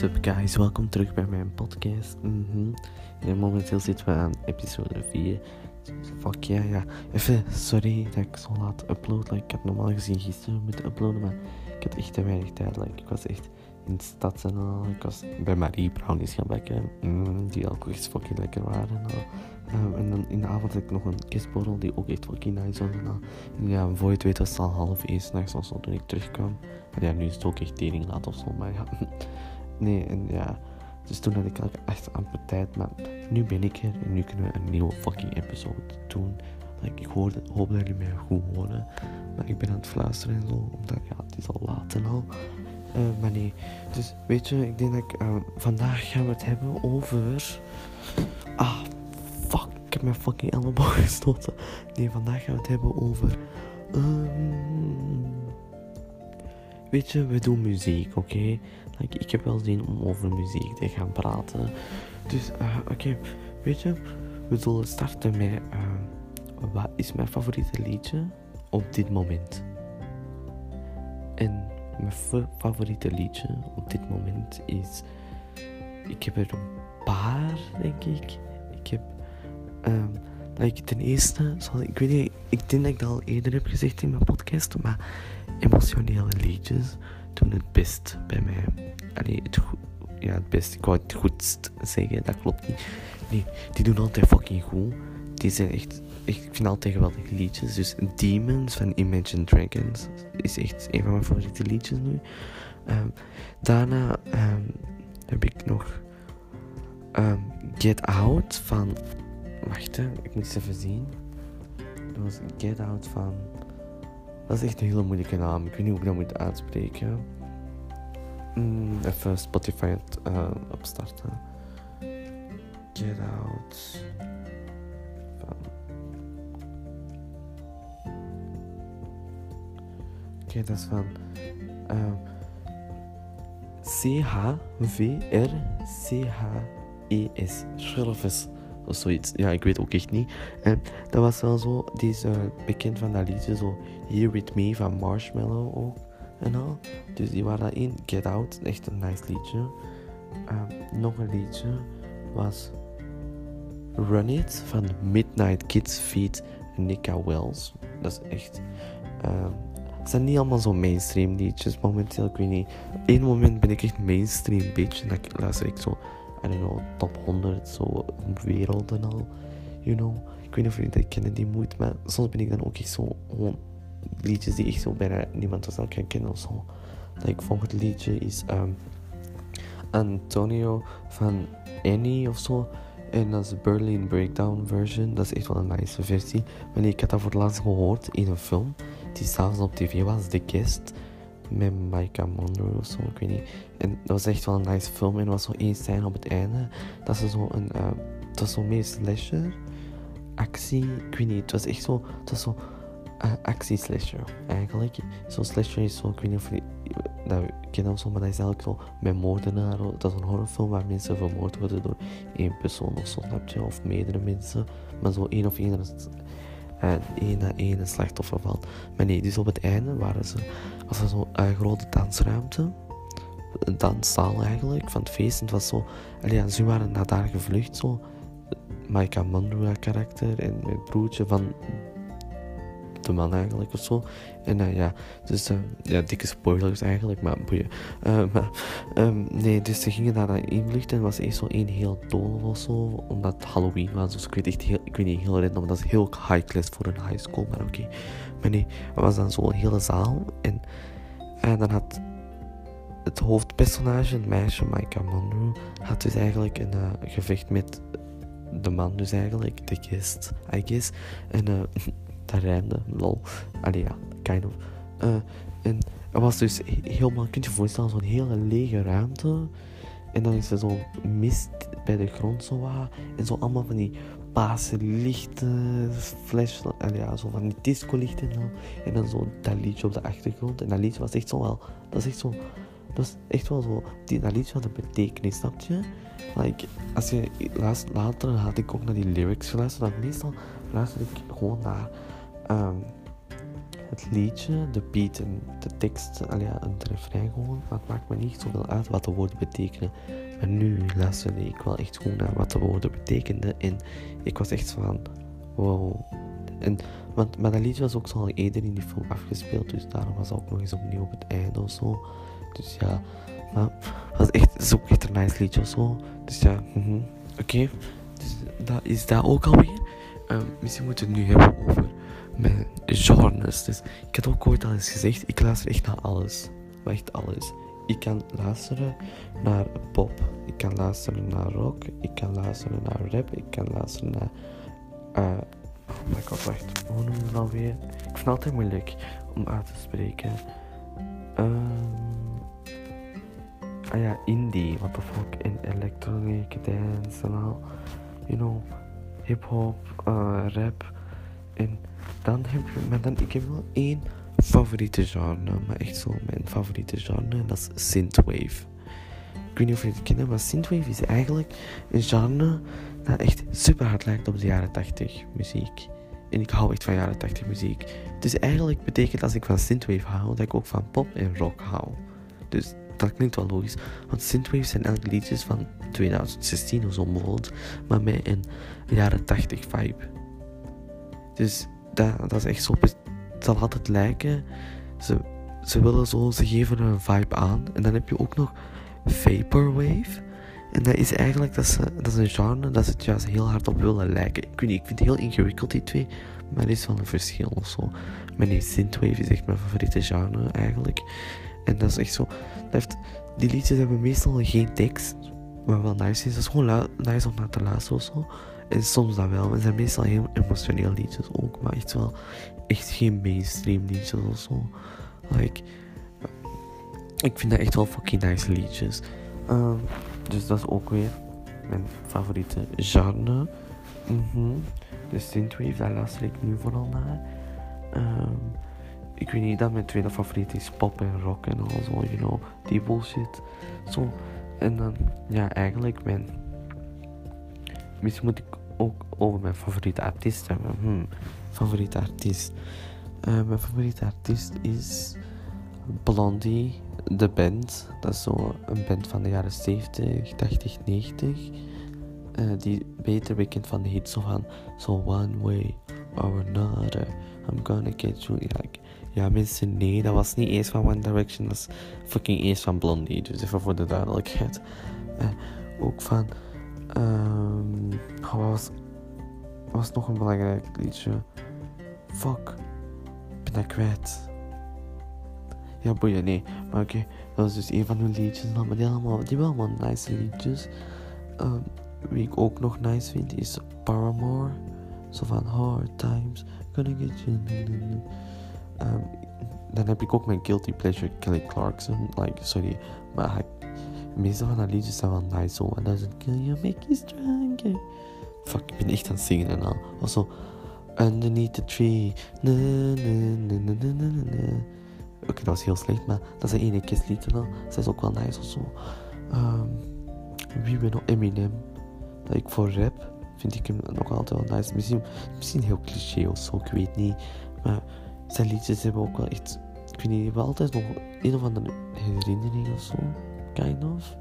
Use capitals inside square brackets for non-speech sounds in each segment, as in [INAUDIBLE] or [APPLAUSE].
Sup guys, welkom terug bij mijn podcast. Mhm. Ja, momenteel zitten we aan episode 4. Fuck ja, ja. Even sorry dat ik zo laat upload. Like, ik had normaal gezien gisteren moeten uploaden, maar ik had echt te weinig tijd. Like, ik was echt in de stad en al. Ik was bij Marie brownies gaan bakken, mm, die ook echt fucking lekker waren. En, al. Um, en dan in de avond had ik nog een kistborrel die ook echt fucking nice was. En, en ja, voor je het weet was het al half één s'nachts of zo toen ik terugkwam. Maar ja, nu is het ook echt tering laat of zo, maar ja. [LAUGHS] Nee, en ja. Dus toen had ik eigenlijk echt amper tijd. Maar nu ben ik er en nu kunnen we een nieuwe fucking episode doen. Like, ik hoor, hoop dat jullie mij goed horen. Maar ik ben aan het fluisteren en zo. Omdat ja, het is al laat en al. Uh, maar nee. Dus weet je, ik denk dat ik. Uh, vandaag gaan we het hebben over. Ah, fuck. Ik heb mijn fucking elleboog [LAUGHS] gestoten. Nee, vandaag gaan we het hebben over. Um, weet je, we doen muziek, oké? Like, ik heb wel zin om over muziek te gaan praten. Dus, uh, oké, weet je, we zullen starten met uh, wat is mijn favoriete liedje op dit moment. En mijn favoriete liedje op dit moment is. Ik heb er een paar, denk ik. Ik heb. Um, like, ten eerste, zoals, ik weet niet, ik denk dat ik dat al eerder heb gezegd in mijn podcast, maar emotionele liedjes doen het best bij mij. Allee, het, ja, het best, ik wou het goedst zeggen, dat klopt niet. Nee, die doen altijd fucking goed. Die zijn echt, echt ik vind altijd geweldige liedjes. Dus Demons van Imagine Dragons is echt een van mijn favoriete liedjes nu. Um, daarna um, heb ik nog um, Get Out van. Wacht, hè, ik moet eens even zien. Dat was Get Out van. Dat is echt een hele moeilijke naam. Ik weet niet hoe ik dat moet uitspreken. Mm, even Spotify uh, opstarten. Get Out. Van. Oké, dat is van. Uh, C-H-V-R-C-H-E-S. Schurfes. Of zoiets. Ja, ik weet ook echt niet. En dat was wel zo. Die is uh, bekend van dat liedje. Zo Here With Me van Marshmallow ook en al. Dus die waren in Get Out, echt een nice liedje. Um, nog een liedje was Run It van Midnight Kids Feet Nika Wells. Dat is echt. Um, het zijn niet allemaal zo mainstream liedjes momenteel. Ik weet niet. Één moment ben ik echt mainstream bitch. En dan luister ik zo, I don't know, top 100 zo wereld en al. You know. Ik weet niet of jullie dat kennen, die moed. Maar soms ben ik dan ook echt zo gewoon liedjes die echt zo bijna niemand zelf kan kennen of zo. Like, volgende liedje is um, Antonio van Annie of zo. En dat is Berlin Breakdown version. Dat is echt wel een nice versie. Maar ik had dat voor het laatst gehoord in een film. Die s'avonds op tv was, The Guest. Met Micah Monroe of zo, ik weet niet. En dat was echt wel een nice film. En er was zo één scène op het einde. Dat ze zo een... Dat was zo meer slasher. Actie. Ik weet niet. Het was echt zo... Het was zo uh, actieslasher eigenlijk. Zo'n slasher is zo, ik weet niet of je dat ken zo, maar dat is eigenlijk zo met moordenaar. Dat is een horrorfilm waar mensen vermoord worden door één persoon of zo, snap? Of meerdere mensen. Maar zo één of één uh, één na één een slachtoffer valt. Maar nee, dus op het einde waren ze, was er zo'n grote dansruimte. Een danszaal eigenlijk, van het feest. En het was zo, allee, ze waren naar daar gevlucht zo. Micah Monroe karakter en mijn broertje van de man eigenlijk of zo. En uh, ja, dus uh, ja, dikke spoilers eigenlijk, maar boeien. Uh, maar um, nee, dus ze gingen daar naar invluchten en was eerst zo één heel dol of zo, omdat Halloween was. Dus ik weet echt heel, ik weet niet heel random, dat is heel high class voor een high school, maar oké. Maar nee, er was dan zo'n hele zaal en, en dan had het hoofdpersonage, het meisje Micah Monroe, had dus eigenlijk een gevecht met de man dus eigenlijk, de guest, I guess. En uh, rijmde, lol. Allee ja, kind of. Uh, en er was dus helemaal, kunt je voorstellen, zo'n hele lege ruimte. En dan is er zo mist bij de grond zo wat. En zo allemaal van die paarse lichten, flash, ja, zo van die disco lichten en En dan zo dat liedje op de achtergrond. En dat liedje was echt zo wel, dat is echt zo, dat is echt wel zo, die, dat liedje had een betekenis, snap je? Like, als je later had ik ook naar die lyrics geluisterd, dan meestal luister ik gewoon naar Um, het liedje, de beat en de tekst, al ja, een refrein gewoon. Maar het maakt me niet zoveel uit wat de woorden betekenen. Maar nu luisterde ik wel echt goed naar wat de woorden betekenden. En ik was echt van, wow. En, want, maar dat liedje was ook zo al eerder in die film afgespeeld. Dus daarom was het ook nog eens opnieuw op het einde of zo. Dus ja, maar het was echt, het echt een nice liedje of zo. Dus ja, mm oké. Dus dat is dat ook alweer. Um, misschien moeten we het nu hebben over mijn genres. Dus ik had ook ooit al eens gezegd, ik luister echt naar alles. Echt alles. Ik kan luisteren naar pop. Ik kan luisteren naar rock. Ik kan luisteren naar rap. Ik kan luisteren naar... Uh, oh my god, wacht. Hoe noem je het nou weer? Ik vind het altijd moeilijk om uit te spreken. Um, ah ja, indie. What the fuck. In electronic dance en al. You know, hip-hop, uh, rap. En dan heb je... Maar dan, ik heb wel één favoriete genre, maar echt zo mijn favoriete genre, en dat is synthwave. Ik weet niet of je het kent, maar synthwave is eigenlijk een genre dat echt super hard lijkt op de jaren 80 muziek. En ik hou echt van jaren 80 muziek. Dus eigenlijk betekent als ik van synthwave hou, dat ik ook van pop en rock hou. Dus dat klinkt wel logisch. Want synthwave zijn eigenlijk liedjes van 2016 of zo bijvoorbeeld, maar met een jaren 80 vibe. Dus dat, dat is echt zo het zal altijd lijken. Ze, ze willen zo, ze geven een vibe aan. En dan heb je ook nog Vaporwave. En dat is eigenlijk, dat is, dat is een genre dat ze het juist heel hard op willen lijken. Ik weet niet, ik vind het heel ingewikkeld die twee. Maar er is wel een verschil of zo. Nee, Synthwave is echt mijn favoriete genre eigenlijk. En dat is echt zo, heeft, die liedjes hebben meestal geen tekst. Maar wel nice is. Dat is gewoon nice om naar te luisteren of zo. En soms dat wel. Maar het zijn meestal heel emotioneel liedjes ook. Maar echt wel echt geen mainstream liedjes of zo. Like, ik vind dat echt wel fucking nice liedjes. Um, dus dat is ook weer mijn favoriete genre. Mm -hmm. De synthwave, daar luister ik nu vooral naar. Um, ik weet niet, dat mijn tweede favoriet is pop en rock en al zo, you know, die bullshit. Zo. En dan, ja, eigenlijk mijn... Misschien moet ik ook over mijn favoriete artiest hebben. Hmm favoriete artiest. Uh, mijn favoriete artiest is Blondie, de band. Dat is zo een band van de jaren 70, 80, 90. Uh, die beter bekend van de hits van So One Way or Another. I'm gonna get you. Ja, ja, mensen, nee, dat was niet eens van One Direction. Dat is fucking eens van Blondie. Dus even voor de duidelijkheid. Uh, ook van. Um, wat was, was nog een belangrijk liedje? Fuck. Ik ben dat kwijt. Ja, boeien, nee. Maar oké, dat is dus een van hun liedjes. Maar die, allemaal, die wel allemaal nice liedjes. Um, wie ik ook nog nice vind is Paramore. Zo van Hard Times. Gonna get you. Um, dan heb ik ook mijn guilty pleasure Kelly Clarkson. Like, sorry. Maar hij, meeste van haar liedjes zijn wel nice zo. En is een Kill You Make You Stronger. Fuck, ik ben echt aan het zingen en al. Also, Underneath the tree. Na, na, na. Oké, okay, dat was heel slecht, maar dat een ene kistlied dan. Zij is ook wel nice of zo. Um, wie ben nog? Eminem. Dat ik voor rap vind ik hem nog altijd wel nice. Misschien, misschien heel cliché of zo, ik weet niet. Maar zijn liedjes hebben ook wel echt. Ik weet niet, hebben altijd nog een of andere herinnering of zo. Kind of.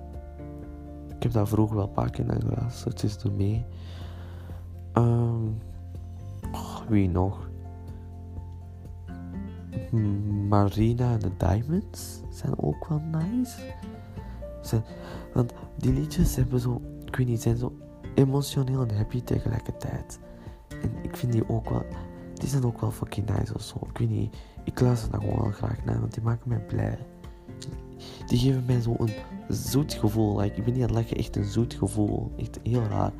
Ik heb daar vroeger wel een paar keer naar geluisterd, dus ermee. Um, wie nog? Marina en de Diamonds zijn ook wel nice. Zijn, want die liedjes hebben zo, ik weet niet, zijn zo emotioneel en happy tegelijkertijd. En ik vind die ook wel, die zijn ook wel fucking nice of zo. Ik weet niet, ik luister daar gewoon wel graag naar, want die maken mij blij. Die geven mij zo'n zoet gevoel. Ik ben niet aan het leggen, echt een zoet gevoel. Echt heel raar.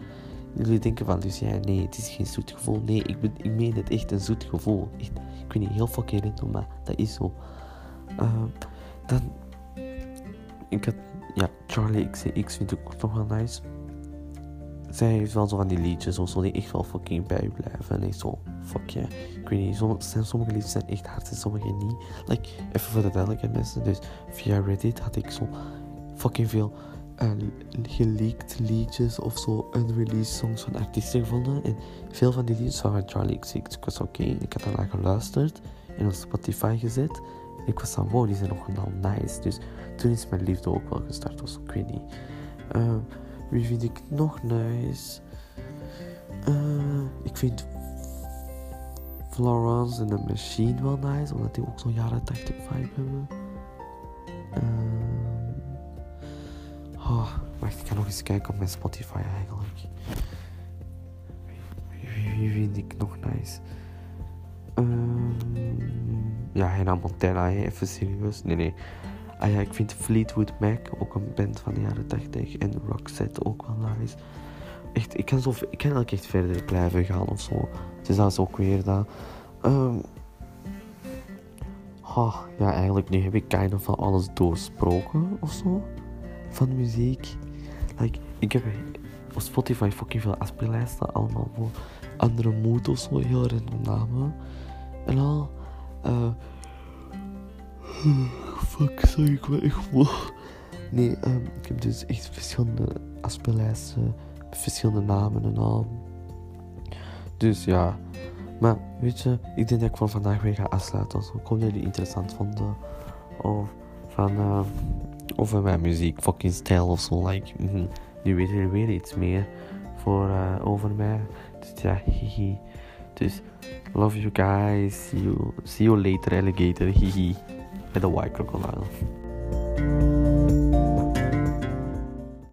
Jullie denken van, dus ja, nee, het is geen zoet gevoel. Nee, ik, meen het echt een zoet gevoel. Echt, ik weet niet, heel fucking random, maar dat is zo. Uh, dan, ik had, ja, Charlie XCX vind ik ook nog wel nice. Zij heeft wel zo van die liedjes of zo die echt wel fucking bijblijven. En zo, fuck ja. Ik weet niet, sommige, liedjes zijn echt hard en sommige niet. Like, even voor de duidelijkheid mensen. Dus via Reddit had ik zo fucking veel uh, liedjes of zo unreleased songs van artiesten gevonden. En veel van die liedjes waren Charlie XX. Ik was oké, ik had daarna geluisterd. en op Spotify gezet. En ik was van, wow, die zijn nog nice. Dus toen is mijn liefde ook wel gestart, of zo, ik weet niet. Uh, wie vind ik nog nice? Uh, ik vind Florence en the Machine wel nice, omdat die ook zo'n jaren 80 vibe hebben. Uh, oh, wacht, ik ga nog eens kijken op mijn Spotify eigenlijk. Wie, vind ik nog nice? Um, ja, Hannah Montana, even serieus. Nee, nee. Ah ja, ik vind Fleetwood Mac ook een band van de jaren 80 en Roxette ook wel nice. Echt, ik kan, zo, ik kan eigenlijk echt verder blijven gaan of zo. Is dat ook weer dat. Um, oh, ja, eigenlijk nu heb ik kind of van alles doorsproken of zo. Van muziek. Like, ik heb op Spotify fucking veel afspeellijsten, allemaal voor andere moed of zo, heel random namen. En al. Uh, fuck, sorry, ik ben echt moe. Nee, um, ik heb dus echt verschillende afspeellijsten, verschillende namen en al. Dus ja. Maar weet je, ik denk dat ik voor vandaag weer ga afsluiten. Ik hoop dat jullie interessant vonden. Of van, uh, over mijn muziek, fucking stijl of zo. Like, -hmm. Nu weten jullie weer iets meer voor, uh, over mij. Dus ja, hihi. Dus, love you guys. See you, see you later, alligator. Hihi. Met de white crocodile.